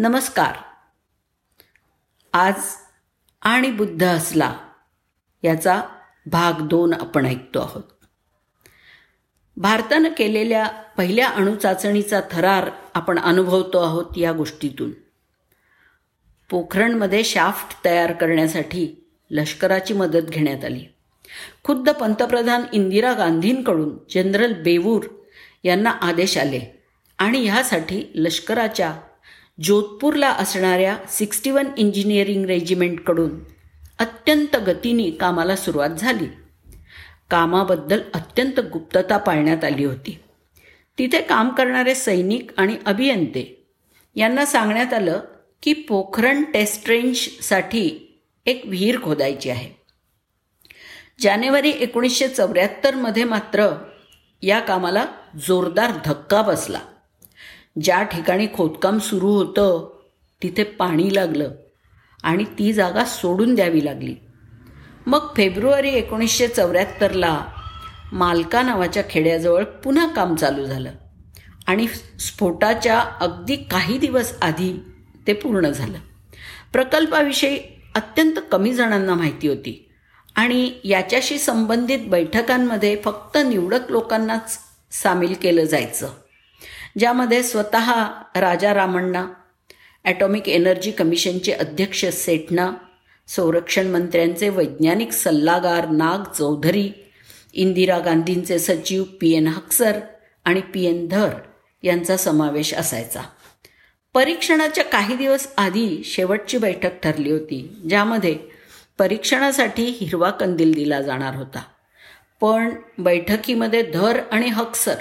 नमस्कार. आज आणि बुद्ध असला याचा भाग दोन आपण ऐकतो आहोत. भारतानं केलेल्या पहिल्या अणुचाचणीचा थरार आपण अनुभवतो आहोत या गोष्टीतून. पोखरणमध्ये शाफ्ट तयार करण्यासाठी लष्कराची मदत घेण्यात आली. खुद्द पंतप्रधान इंदिरा गांधींकडून जनरल बेवूर यांना आदेश आले आणि ह्यासाठी लष्कराच्या जोधपूरला असणाऱ्या सिक्स्टी वन इंजिनिअरिंग रेजिमेंटकडून अत्यंत गतीने कामाला सुरुवात झाली. कामाबद्दल अत्यंत गुप्तता पाळण्यात आली होती. तिथे काम करणारे सैनिक आणि अभियंते यांना सांगण्यात आलं की पोखरण टेस्ट रेंजसाठी एक विहीर खोदायची आहे. जानेवारी एकोणीसशे चौऱ्याहत्तरमध्ये मात्र या कामाला जोरदार धक्का बसला. ज्या ठिकाणी खोदकाम सुरू होतं तिथे पाणी लागलं आणि ती जागा सोडून द्यावी लागली. मग फेब्रुवारी एकोणीसशे चौऱ्याहत्तरला मालका नावाच्या खेड्याजवळ पुन्हा काम चालू झालं आणि स्फोटाच्या अगदी काही दिवस आधी ते पूर्ण झालं. प्रकल्पाविषयी अत्यंत कमी जणांना माहिती होती आणि याच्याशी संबंधित बैठकांमध्ये फक्त निवडक लोकांनाच सामील केलं जायचं. ज्यामध्ये स्वतः राजा रामण्णा ॲटॉमिक एनर्जी कमिशनचे अध्यक्ष सेठना संरक्षण मंत्र्यांचे वैज्ञानिक सल्लागार नाग चौधरी इंदिरा गांधींचे सचिव पी एन हक्सर आणि पी एन धर यांचा समावेश असायचा. परीक्षणाच्या काही दिवस आधी शेवटची बैठक ठरली होती ज्यामध्ये परीक्षणासाठी हिरवा कंदील दिला जाणार होता. पण बैठकीमध्ये धर आणि हक्सर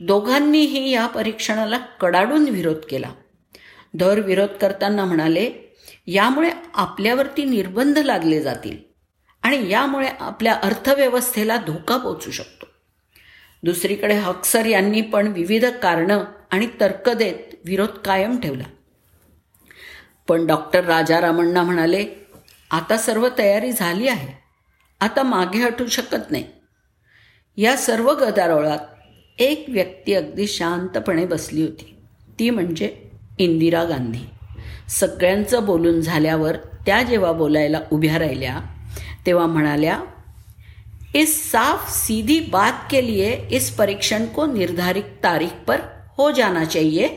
दोघांनीही या परीक्षणाला कडाडून विरोध केला. धर विरोध करताना म्हणाले यामुळे आपल्यावरती निर्बंध लागले जातील आणि यामुळे आपल्या अर्थव्यवस्थेला धोका पोचू शकतो. दुसरीकडे हक्सर यांनी पण विविध कारणं आणि तर्क देत विरोध कायम ठेवला. पण डॉक्टर राजारामण्णा म्हणाले आता सर्व तयारी झाली आहे. आता मागे हटू शकत नाही. या सर्व गदारोळात एक व्यक्ती अगदी शांतपणे बसली होती. ती म्हणजे इंदिरा गांधी. सगळ्यांचं बोलून झाल्यावर त्या जेव्हा बोलायला उभ्या राहिल्या तेव्हा म्हणाल्या इस साफ सीधी बात के लिए इस परीक्षण को निर्धारित तारीख पर हो जाना चाहिए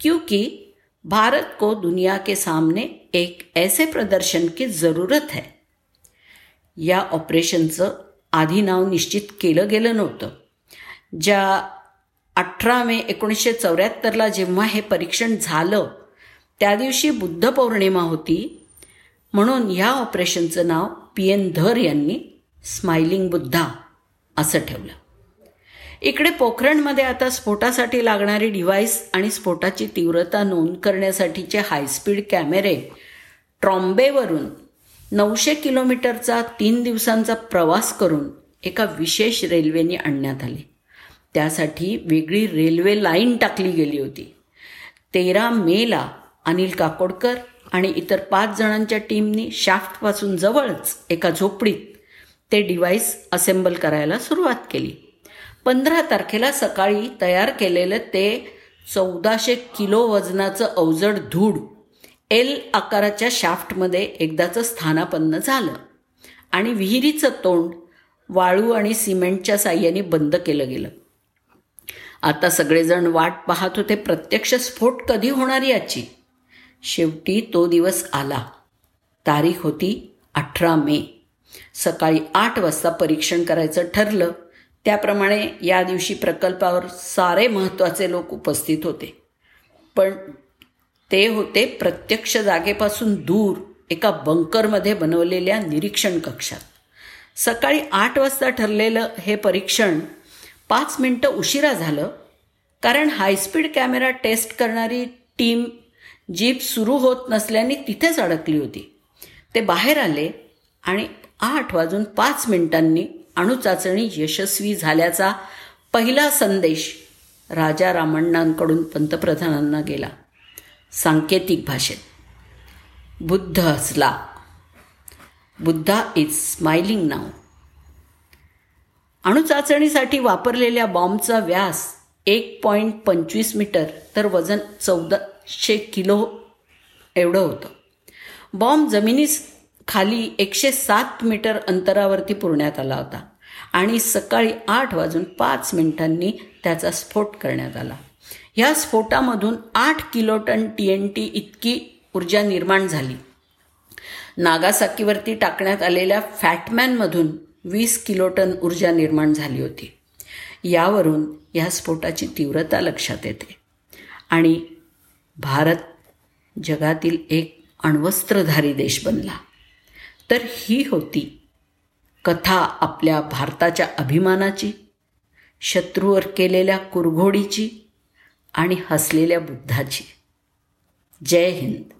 क्योंकि भारत को दुनिया के सामने एक ऐसे प्रदर्शन की ज़रूरत है. या ऑपरेशनचं आधी नाव निश्चित केलं गेलं नव्हतं. ज्या अठरा मे एकोणीसशे चौऱ्याहत्तरला जेव्हा हे परीक्षण झालं त्या दिवशी बुद्ध पौर्णिमा होती. म्हणून ह्या ऑपरेशनचं नाव पी एन धर यांनी स्माइलिंग बुद्धा असं ठेवलं. इकडे पोखरणमध्ये आता स्फोटासाठी लागणारी डिव्हाइस आणि स्फोटाची तीव्रता नोंद करण्यासाठीचे हायस्पीड कॅमेरे ट्रॉम्बेवरून नऊशे किलोमीटरचा तीन दिवसांचा प्रवास करून एका विशेष रेल्वेने आणण्यात आले. त्यासाठी वेगळी रेल्वे लाईन टाकली गेली होती. तेरा मेला अनिल काकोडकर आणि इतर पाच जणांच्या टीमनी शाफ्टपासून जवळच एका झोपडीत ते डिव्हाइस असेंबल करायला सुरुवात केली. पंधरा तारखेला सकाळी तयार केलेलं ते चौदाशे किलो वजनाचं अवजड धूड एल आकाराच्या शाफ्टमध्ये एकदाचं स्थानापन्न झालं आणि विहिरीचं तोंड वाळू आणि सिमेंटच्या साह्याने बंद केलं गेलं. आता सगळेजण वाट पाहत होते प्रत्यक्ष स्फोट कधी होणार याची? शेवटी तो दिवस आला. तारीख होती अठरा मे. सकाळी आठ वाजता परीक्षण करायचं ठरलं. त्याप्रमाणे या दिवशी प्रकल्पावर सारे महत्त्वाचे लोक उपस्थित होते. पण ते होते प्रत्यक्ष जागेपासून दूर एका बंकरमध्ये बनवलेल्या निरीक्षण कक्षात. सकाळी आठ वाजता ठरलेलं हे परीक्षण पाच मिनटं उशिरा झालं कारण हायस्पीड कॅमेरा टेस्ट करणारी टीम जीप सुरू होत नसल्याने तिथेच अडकली होती. ते बाहेर आले आणि आठ वाजून पाच मिनिटांनी अणुचाचणी यशस्वी झाल्याचा पहिला संदेश राजा रामण्णांकडून पंतप्रधानांना गेला. सांकेतिक भाषेत बुद्ध हसला बुद्धा इज स्माइलिंग नाव अणुचाचणीसाठी वापरलेल्या बॉम्बचा व्यास एक पॉईंट पंचवीस मीटर तर वजन चौदाशे किलो एवढं होतं. बॉम्ब जमिनीस खाली एकशे सात मीटर अंतरावरती पुरण्यात आला होता आणि सकाळी आठ वाजून पाच मिनिटांनी त्याचा स्फोट करण्यात आला. ह्या स्फोटामधून आठ kilo ton T N T इतकी ऊर्जा निर्माण झाली. नागासाकीवरती टाकण्यात आलेल्या फॅटमॅनमधून वीस किलो टन ऊर्जा निर्माण झाली होती. यावरून या स्फोटाची तीव्रता लक्षात येते. आणि भारत जगातील एक अण्वस्त्रधारी देश बनला. तर ही होती कथा आपल्या भारताच्या अभिमानाची शत्रूवर केलेल्या कुरघोडीची आणि हसलेल्या बुद्धाची. जय हिंद.